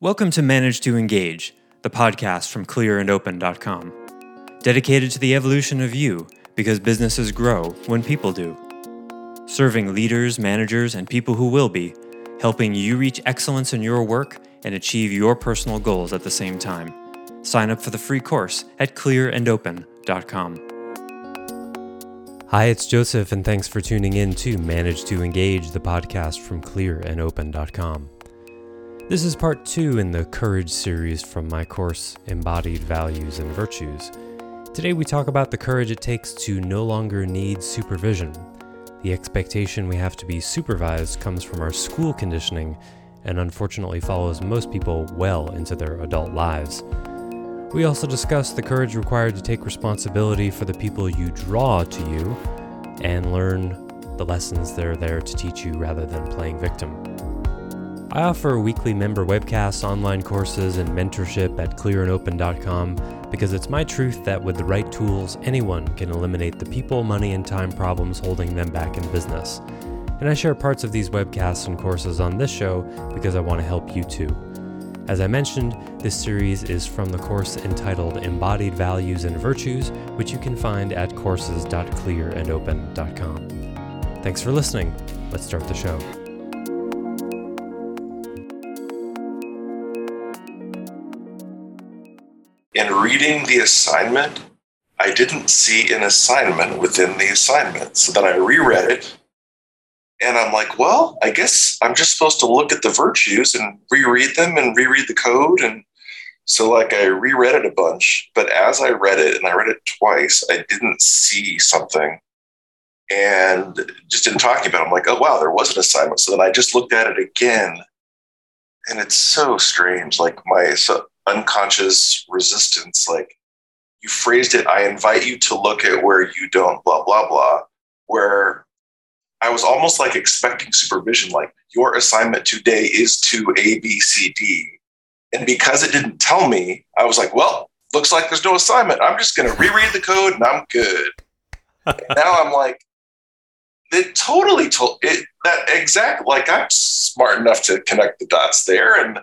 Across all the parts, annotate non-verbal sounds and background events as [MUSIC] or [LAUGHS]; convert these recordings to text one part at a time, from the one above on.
Welcome to Manage to Engage, the podcast from clearandopen.com. Dedicated to the evolution of you because businesses grow when people do. Serving leaders, managers, and people who will be, helping you reach excellence in your work and achieve your personal goals at the same time. Sign up for the free course at clearandopen.com. Hi, it's Joseph, and thanks for tuning in to Manage to Engage, the podcast from clearandopen.com. This is part two in the Courage series from my course, Embodied Values and Virtues. Today we talk about the courage it takes to no longer need supervision. The expectation we have to be supervised comes from our school conditioning and unfortunately follows most people well into their adult lives. We also discuss the courage required to take responsibility for the people you draw to you and learn the lessons they're there to teach you rather than playing victim. I offer weekly member webcasts, online courses, and mentorship at clearandopen.com because it's my truth that with the right tools, anyone can eliminate the people, money, and time problems holding them back in business. And I share parts of these webcasts and courses on this show because I want to help you too. As I mentioned, this series is from the course entitled Embodied Values and Virtues, which you can find at courses.clearandopen.com. Thanks for listening. Let's start the show. In reading the assignment, I didn't see an assignment within the assignment. So then I reread it and I'm like, well, I guess I'm just supposed to look at the virtues and reread them and reread the code. And so, like, I reread it a bunch, but as I read it and I read it twice, I didn't see something. And just in talking about it, I'm like, oh, wow, there was an assignment. So then I just looked at it again. And it's so strange. Like, my, so unconscious resistance like you phrased it i invite you to look at where you don't blah blah blah where i was almost like expecting supervision like your assignment today is to a b c d. And because it didn't tell me i was like well looks like there's no assignment. I'm just going to reread the code and i'm good. Now i'm like it totally told it that exact like i'm smart enough to connect the dots there and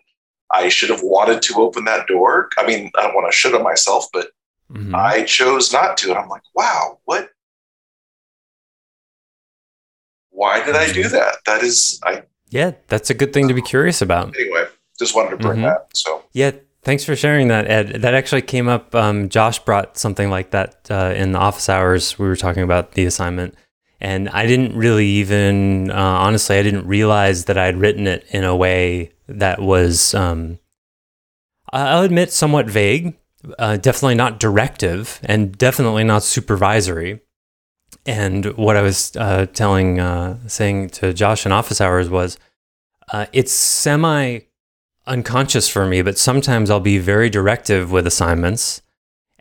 I should have wanted to open that door. I mean, I don't want to shit on myself, but mm-hmm. I chose not to. And I'm like, wow, what? Why did I do mm-hmm. that? That is, I. Yeah, that's a good thing to be curious about. Anyway, just wanted to bring mm-hmm. that. So, yeah, thanks for sharing that, Ed. That actually came up. Um, Josh brought something like that uh, in the office hours. We were talking about the assignment. And I didn't really even, uh, honestly, I didn't realize that I'd written it in a way that was, um, I'll admit, somewhat vague, uh, definitely not directive, and definitely not supervisory. And what I was uh, telling, uh, saying to Josh in office hours was, uh, it's semi unconscious for me, but sometimes I'll be very directive with assignments,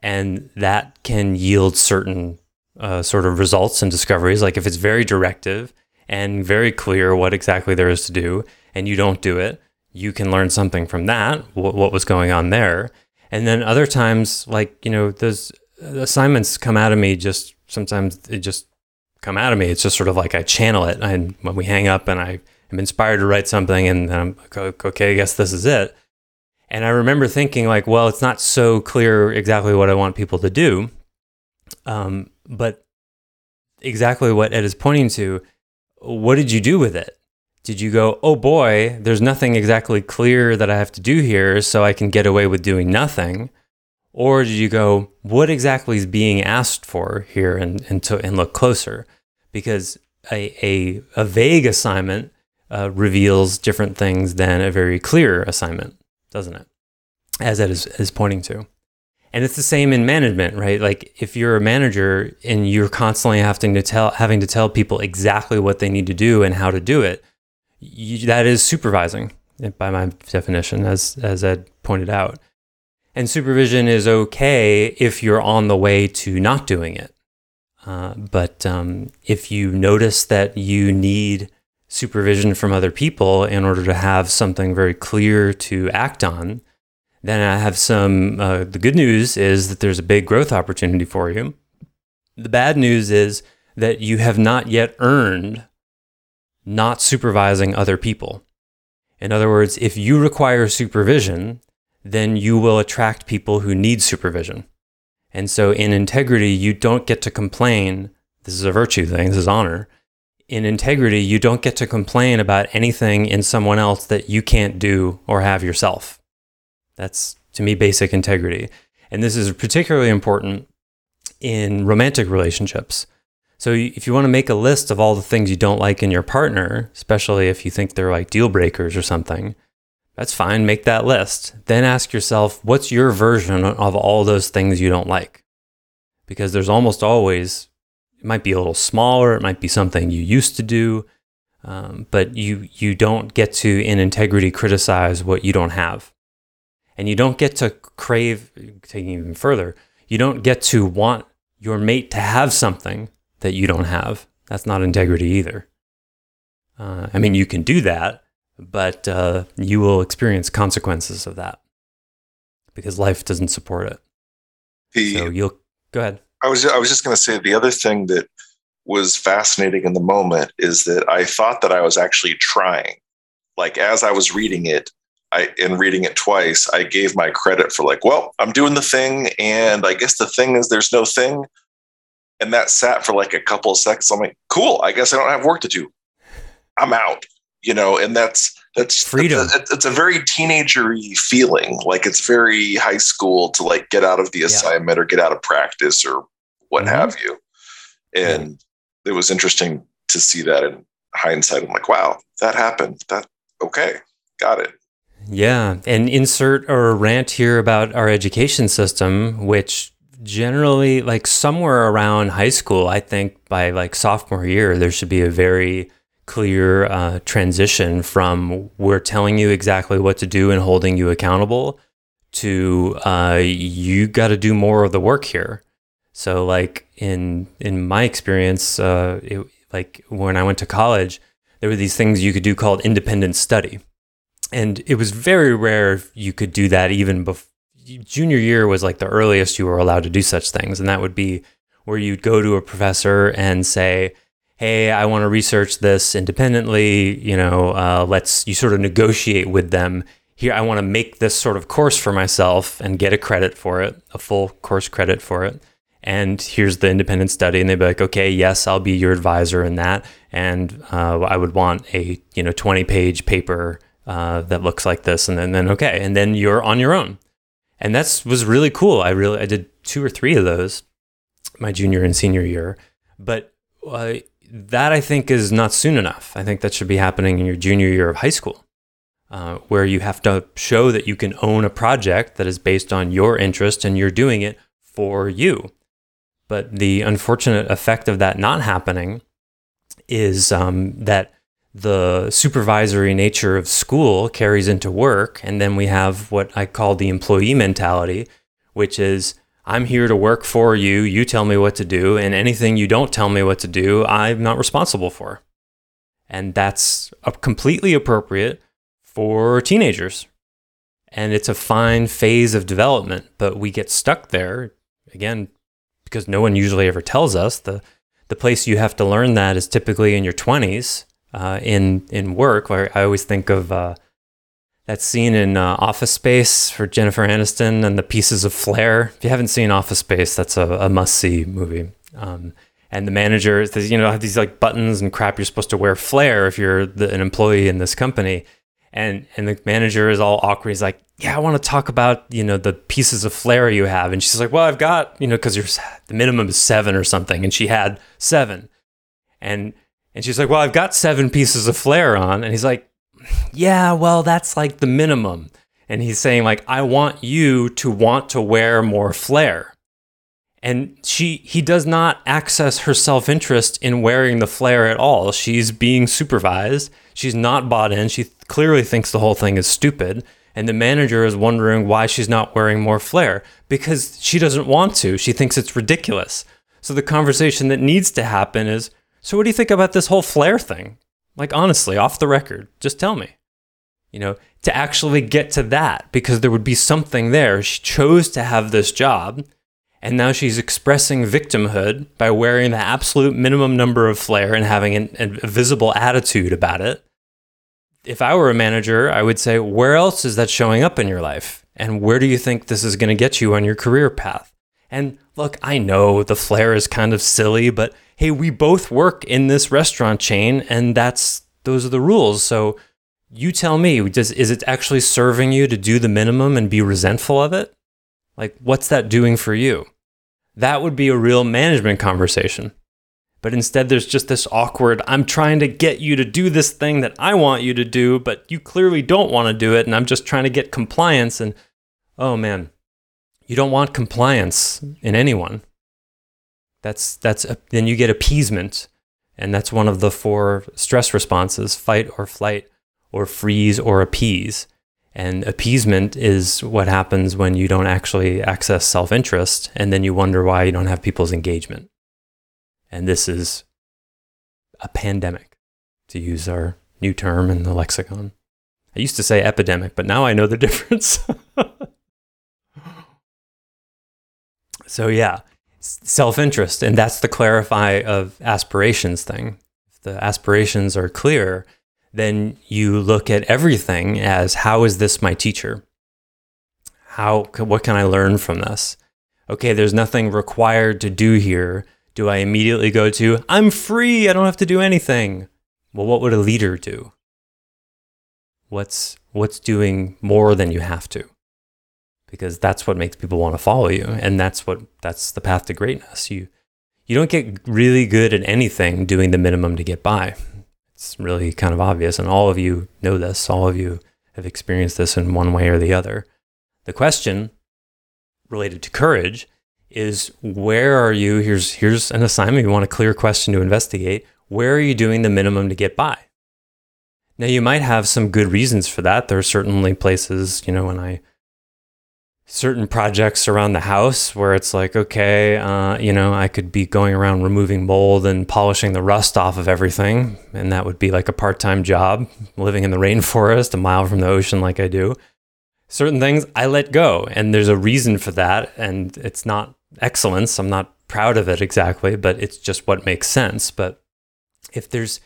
and that can yield certain uh, sort of results and discoveries. Like if it's very directive and very clear what exactly there is to do, and you don't do it, you can learn something from that, what, what was going on there. And then other times, like, you know, those assignments come out of me just sometimes it just come out of me. It's just sort of like I channel it. And when we hang up and I am inspired to write something and I'm like, okay, I guess this is it. And I remember thinking, like, well, it's not so clear exactly what I want people to do. Um, but exactly what Ed is pointing to, what did you do with it? Did you go, oh boy, there's nothing exactly clear that I have to do here, so I can get away with doing nothing? Or did you go, what exactly is being asked for here and, and, to, and look closer? Because a, a, a vague assignment uh, reveals different things than a very clear assignment, doesn't it? As Ed is, is pointing to. And it's the same in management, right? Like if you're a manager and you're constantly having to tell having to tell people exactly what they need to do and how to do it, you, that is supervising by my definition, as as Ed pointed out. And supervision is okay if you're on the way to not doing it. Uh, but um, if you notice that you need supervision from other people in order to have something very clear to act on, then I have some. Uh, the good news is that there's a big growth opportunity for you. The bad news is that you have not yet earned not supervising other people. In other words, if you require supervision, then you will attract people who need supervision. And so in integrity, you don't get to complain. This is a virtue thing, this is honor. In integrity, you don't get to complain about anything in someone else that you can't do or have yourself. That's to me basic integrity. And this is particularly important in romantic relationships. So if you want to make a list of all the things you don't like in your partner, especially if you think they're like deal breakers or something, that's fine, make that list. Then ask yourself, what's your version of all those things you don't like? Because there's almost always, it might be a little smaller, it might be something you used to do, um, but you, you don't get to, in integrity, criticize what you don't have. And you don't get to crave, taking even further, you don't get to want your mate to have something that you don't have. That's not integrity either. Uh, I mean, you can do that, but uh, you will experience consequences of that because life doesn't support it. The, so you'll go ahead. I was I was just going to say the other thing that was fascinating in the moment is that I thought that I was actually trying. Like as I was reading it, I in reading it twice, I gave my credit for like, well, I'm doing the thing, and I guess the thing is there's no thing. And that sat for like a couple of seconds. I'm like, cool, I guess I don't have work to do. I'm out you know, and that's that's freedom. It's a, it's a very teenagery feeling. Like it's very high school to like get out of the assignment yeah. or get out of practice or what mm-hmm. have you. And it was interesting to see that in hindsight. I'm like, wow, that happened. That okay, got it. Yeah, and insert or rant here about our education system, which generally, like somewhere around high school, I think by like sophomore year, there should be a very clear uh, transition from we're telling you exactly what to do and holding you accountable to uh, you got to do more of the work here. So, like in in my experience, uh, it, like when I went to college, there were these things you could do called independent study, and it was very rare you could do that even before junior year was like the earliest you were allowed to do such things, and that would be where you'd go to a professor and say, hey, I want to research this independently. You know, uh, let's you sort of negotiate with them. Here, I want to make this sort of course for myself and get a credit for it, a full course credit for it. And here's the independent study, and they'd be like, okay, yes, I'll be your advisor in that, and uh, I would want a you know 20 page paper uh, that looks like this, and then then okay, and then you're on your own, and that's was really cool. I really I did two or three of those my junior and senior year, but uh, that I think is not soon enough. I think that should be happening in your junior year of high school, uh, where you have to show that you can own a project that is based on your interest and you're doing it for you. But the unfortunate effect of that not happening is um, that the supervisory nature of school carries into work. And then we have what I call the employee mentality, which is I'm here to work for you. You tell me what to do, and anything you don't tell me what to do, I'm not responsible for. And that's completely appropriate for teenagers. And it's a fine phase of development, but we get stuck there again because no one usually ever tells us. The, the place you have to learn that is typically in your 20s uh, in, in work. Where I always think of uh, that scene in uh, Office Space for Jennifer Aniston and the pieces of flair. If you haven't seen Office Space, that's a, a must see movie. Um, and the manager, you know, have these like buttons and crap you're supposed to wear flair if you're the, an employee in this company. And and the manager is all awkward. He's like, "Yeah, I want to talk about you know the pieces of flair you have." And she's like, "Well, I've got you know because the minimum is seven or something." And she had seven, and and she's like, "Well, I've got seven pieces of flair on." And he's like, yeah, well, that's like the minimum. And he's saying, like, I want you to want to wear more flair. And she he does not access her self-interest in wearing the flair at all. She's being supervised. She's not bought in. She clearly thinks the whole thing is stupid. And the manager is wondering why she's not wearing more flair because she doesn't want to. She thinks it's ridiculous. So the conversation that needs to happen is so, what do you think about this whole flair thing? Like, honestly, off the record, just tell me. You know, to actually get to that, because there would be something there. She chose to have this job, and now she's expressing victimhood by wearing the absolute minimum number of flair and having an, a visible attitude about it. if I were a manager, I would say, where else is that showing up in your life? And where do you think this is going to get you on your career path? And look, I know the flair is kind of silly, but hey, we both work in this restaurant chain and that's those are the rules. So you tell me, does is it actually serving you to do the minimum and be resentful of it? Like what's that doing for you? That would be a real management conversation. But instead, there's just this awkward, I'm trying to get you to do this thing that I want you to do, but you clearly don't want to do it. And I'm just trying to get compliance. And oh man, you don't want compliance in anyone. That's, that's, a, then you get appeasement. And that's one of the four stress responses fight or flight, or freeze or appease. And appeasement is what happens when you don't actually access self interest. And then you wonder why you don't have people's engagement. And this is a pandemic, to use our new term in the lexicon. I used to say epidemic, but now I know the [LAUGHS] difference. So, yeah, self interest. And that's the clarify of aspirations thing. If the aspirations are clear, then you look at everything as how is this my teacher? How, what can I learn from this? Okay, there's nothing required to do here do I immediately go to, I'm free, I don't have to do anything? Well, what would a leader do? What's, what's doing more than you have to? Because that's what makes people want to follow you. And that's what, that's the path to greatness. You, you don't get really good at anything doing the minimum to get by. It's really kind of obvious. And all of you know this. All of you have experienced this in one way or the other. The question related to courage is where are you? Here's here's an assignment. You want a clear question to investigate. Where are you doing the minimum to get by? Now you might have some good reasons for that. There are certainly places, you know, when I certain projects around the house where it's like, okay, uh, you know, I could be going around removing mold and polishing the rust off of everything, and that would be like a part-time job, living in the rainforest, a mile from the ocean, like I do. Certain things I let go, and there's a reason for that, and it's not excellence. I'm not proud of it exactly, but it's just what makes sense. But if there's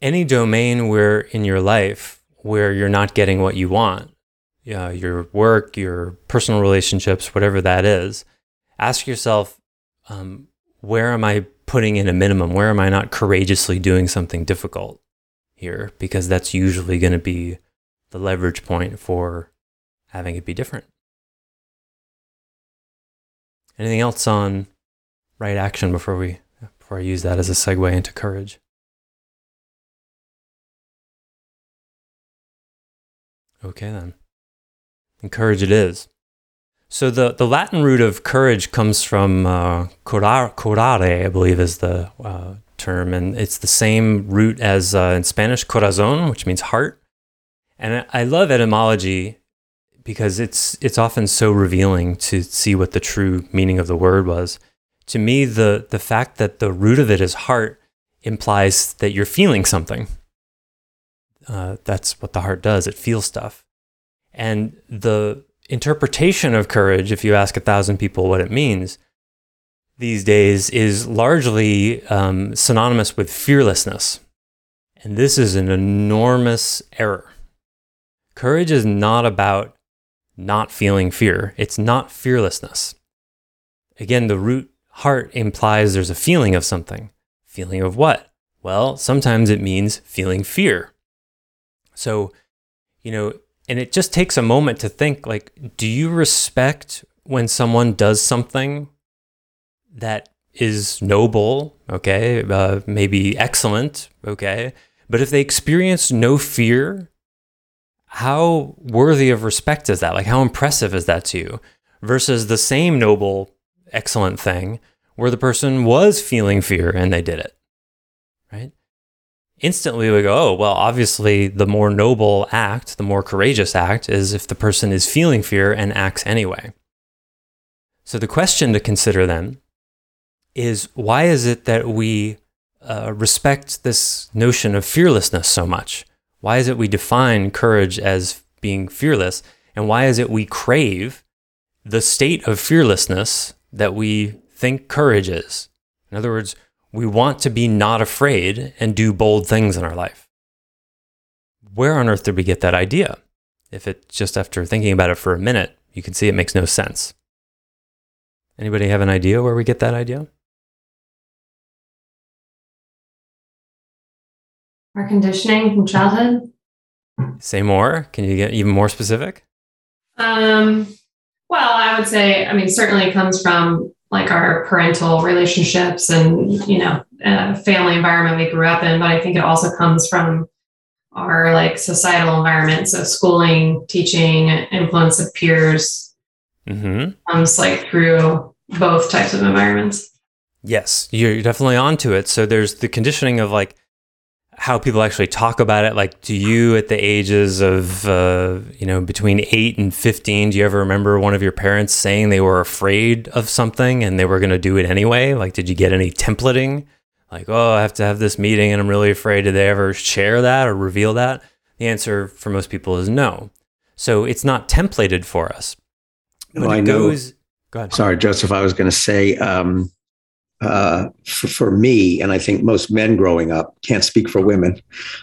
any domain where in your life where you're not getting what you want, uh, your work, your personal relationships, whatever that is, ask yourself, um, where am I putting in a minimum? Where am I not courageously doing something difficult here? Because that's usually going to be the leverage point for having it be different. Anything else on right action before we before I use that as a segue into courage? Okay then. And courage it is. So the, the Latin root of courage comes from uh, curare, I believe is the uh, term, and it's the same root as uh, in Spanish corazon, which means heart. And I love etymology because it's it's often so revealing to see what the true meaning of the word was. To me, the the fact that the root of it is heart implies that you're feeling something. Uh, that's what the heart does; it feels stuff. And the interpretation of courage, if you ask a thousand people what it means these days, is largely um, synonymous with fearlessness. And this is an enormous error. Courage is not about not feeling fear. It's not fearlessness. Again, the root heart implies there's a feeling of something. Feeling of what? Well, sometimes it means feeling fear. So, you know, and it just takes a moment to think like, do you respect when someone does something that is noble, okay, uh, maybe excellent, okay, but if they experience no fear, how worthy of respect is that? Like, how impressive is that to you? Versus the same noble, excellent thing where the person was feeling fear and they did it? Instantly we go, oh, well, obviously, the more noble act, the more courageous act is if the person is feeling fear and acts anyway. So the question to consider then is why is it that we uh, respect this notion of fearlessness so much? Why is it we define courage as being fearless? And why is it we crave the state of fearlessness that we think courage is? In other words, we want to be not afraid and do bold things in our life. where on earth did we get that idea? If it just after thinking about it for a minute, you can see it makes no sense. Anybody have an idea where we get that idea? Our conditioning from childhood. Say more. Can you get even more specific? Um, well, I would say, I mean, certainly it comes from like our parental relationships and, you know, uh, family environment we grew up in, but I think it also comes from our like societal environment. So schooling, teaching, influence of peers Mm-hmm. comes like through both types of environments. Yes, you're definitely onto it. So there's the conditioning of like how people actually talk about it. Like, do you at the ages of, uh, you know, between eight and 15, do you ever remember one of your parents saying they were afraid of something and they were going to do it anyway? Like, did you get any templating? Like, oh, I have to have this meeting and I'm really afraid. Did they ever share that or reveal that? The answer for most people is no. So it's not templated for us. No, But I it know. goes, go ahead. Sorry, Joseph. I was going to say um, uh, for, for me, and I think most men growing up can't speak for women,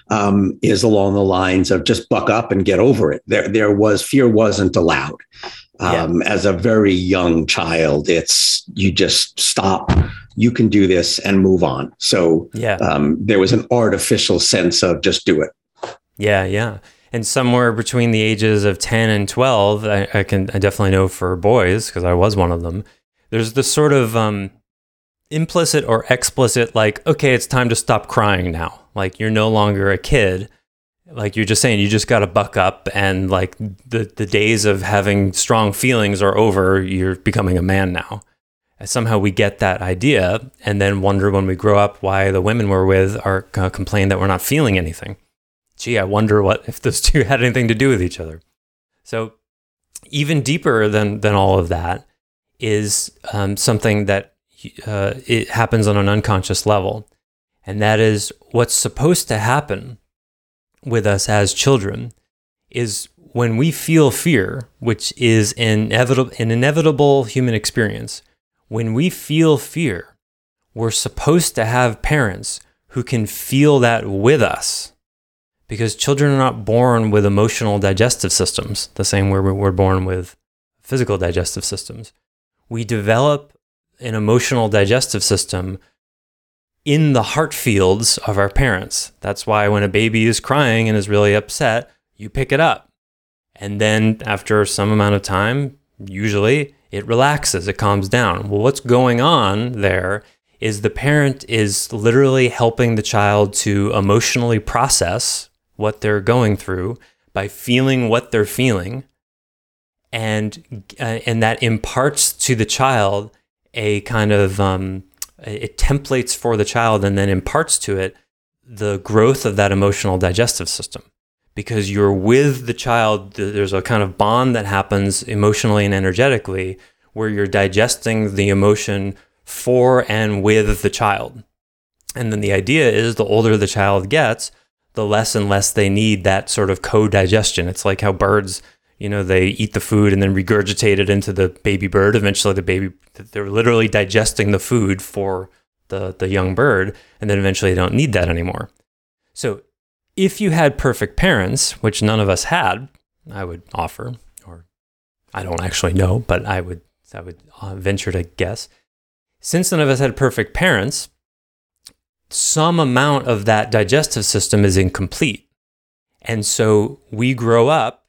um, is along the lines of just buck up and get over it. There, there was fear wasn't allowed. Um, As a very young child, it's you just stop. You can do this and move on. So Yeah. um, there was an artificial sense of just do it. Yeah, yeah. And somewhere between the ages of 10 and 12, I, I can I definitely know for boys, because I was one of them, there's this sort of um, implicit or explicit, like, okay, it's time to stop crying now. Like, you're no longer a kid. Like you're just saying, you just got to buck up, and like the, the days of having strong feelings are over. You're becoming a man now. And somehow we get that idea, and then wonder when we grow up why the women we're with are uh, complain that we're not feeling anything gee, I wonder what if those two [LAUGHS] had anything to do with each other. So, even deeper than than all of that is um, something that uh, it happens on an unconscious level, and that is what's supposed to happen with us as children is when we feel fear, which is inevitable, an inevitable human experience. When we feel fear, we're supposed to have parents who can feel that with us because children are not born with emotional digestive systems the same way we're born with physical digestive systems. We develop an emotional digestive system in the heart fields of our parents. That's why when a baby is crying and is really upset, you pick it up. And then after some amount of time, usually it relaxes, it calms down. Well, what's going on there is the parent is literally helping the child to emotionally process what they're going through by feeling what they're feeling and uh, and that imparts to the child a kind of um, it templates for the child and then imparts to it the growth of that emotional digestive system because you're with the child there's a kind of bond that happens emotionally and energetically where you're digesting the emotion for and with the child and then the idea is the older the child gets the less and less they need that sort of co-digestion. It's like how birds, you know, they eat the food and then regurgitate it into the baby bird. Eventually the baby they're literally digesting the food for the the young bird and then eventually they don't need that anymore. So, if you had perfect parents, which none of us had, I would offer or I don't actually know, but I would I would uh, venture to guess. Since none of us had perfect parents, some amount of that digestive system is incomplete. And so we grow up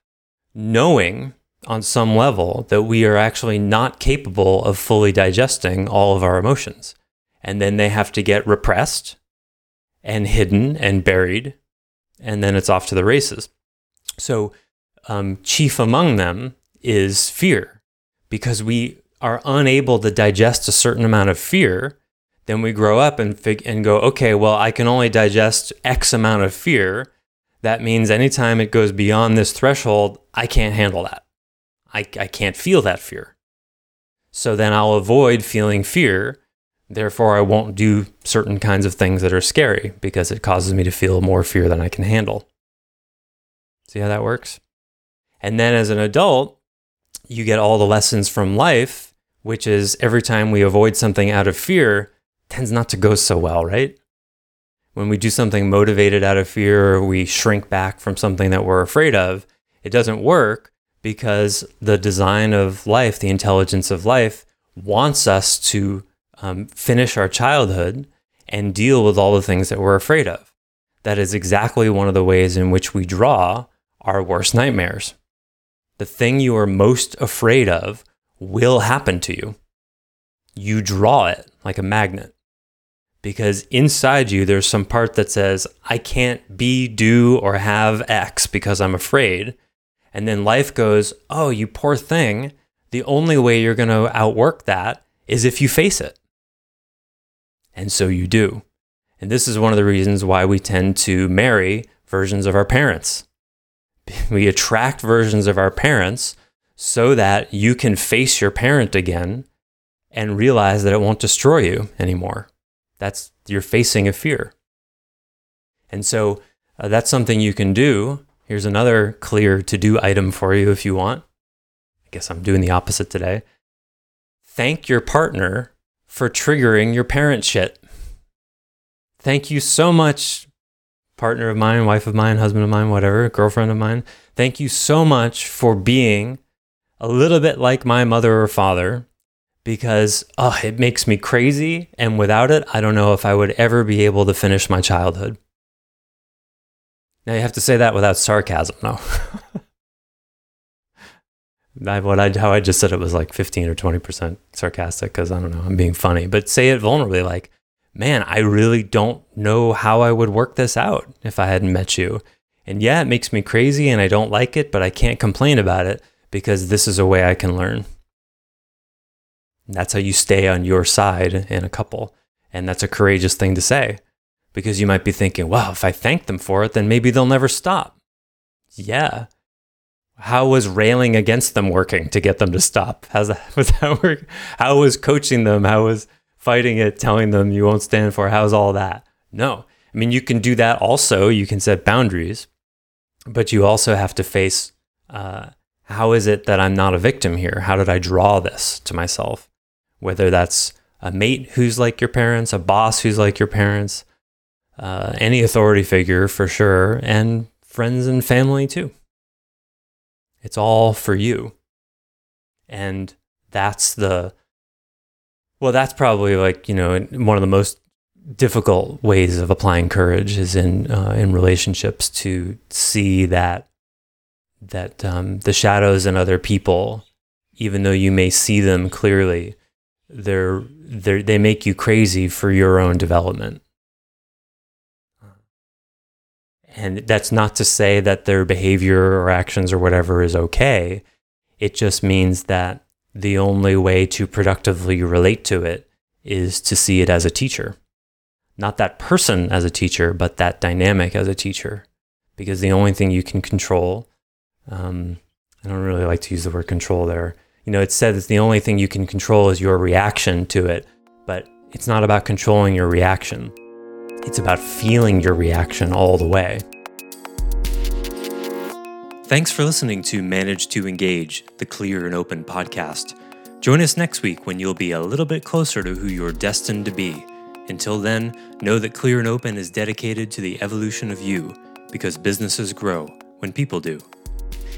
knowing on some level that we are actually not capable of fully digesting all of our emotions. And then they have to get repressed and hidden and buried. And then it's off to the races. So, um, chief among them is fear because we are unable to digest a certain amount of fear then we grow up and fig- and go, okay, well, I can only digest X amount of fear. That means anytime it goes beyond this threshold, I can't handle that. I, I can't feel that fear. So then I'll avoid feeling fear. Therefore, I won't do certain kinds of things that are scary because it causes me to feel more fear than I can handle. See how that works? And then as an adult, you get all the lessons from life, which is every time we avoid something out of fear, tends not to go so well, right? When we do something motivated out of fear or we shrink back from something that we're afraid of, it doesn't work because the design of life, the intelligence of life, wants us to um, finish our childhood and deal with all the things that we're afraid of. That is exactly one of the ways in which we draw our worst nightmares. The thing you are most afraid of will happen to you. You draw it like a magnet because inside you, there's some part that says, I can't be, do, or have X because I'm afraid. And then life goes, Oh, you poor thing. The only way you're going to outwork that is if you face it. And so you do. And this is one of the reasons why we tend to marry versions of our parents. [LAUGHS] We attract versions of our parents so that you can face your parent again and realize that it won't destroy you anymore. That's you're facing a fear. And so uh, that's something you can do. Here's another clear to do item for you if you want. I guess I'm doing the opposite today. Thank your partner for triggering your parent shit. Thank you so much, partner of mine, wife of mine, husband of mine, whatever, girlfriend of mine. Thank you so much for being a little bit like my mother or father because oh, it makes me crazy. And without it, I don't know if I would ever be able to finish my childhood. Now you have to say that without sarcasm, no. [LAUGHS] what I how I just said it was like 15 or 20% sarcastic because I don't know, I'm being funny. But say it vulnerably like, man, I really don't know how I would work this out if I hadn't met you. And yeah, it makes me crazy and I don't like it, but I can't complain about it because this is a way I can learn. That's how you stay on your side in a couple. And that's a courageous thing to say because you might be thinking, well, if I thank them for it, then maybe they'll never stop. Yeah, how was railing against them working to get them to stop? How's that, [LAUGHS] was that work? How was coaching them? How was fighting it, telling them you won't stand for? It? How's all that? No. I mean, you can do that also. You can set boundaries, but you also have to face uh, how is it that I'm not a victim here? How did I draw this to myself? Whether that's a mate who's like your parents, a boss who's like your parents, uh, any authority figure for sure, and friends and family too. It's all for you. And that's the, well, that's probably like, you know, one of the most difficult ways of applying courage is in, uh, in relationships to see that, that um, the shadows in other people, even though you may see them clearly, they're, they're, they make you crazy for your own development. And that's not to say that their behavior or actions or whatever is okay. It just means that the only way to productively relate to it is to see it as a teacher. Not that person as a teacher, but that dynamic as a teacher. Because the only thing you can control, um, I don't really like to use the word control there. You know, it's said that the only thing you can control is your reaction to it, but it's not about controlling your reaction. It's about feeling your reaction all the way. Thanks for listening to Manage to Engage, the Clear and Open podcast. Join us next week when you'll be a little bit closer to who you're destined to be. Until then, know that Clear and Open is dedicated to the evolution of you because businesses grow when people do.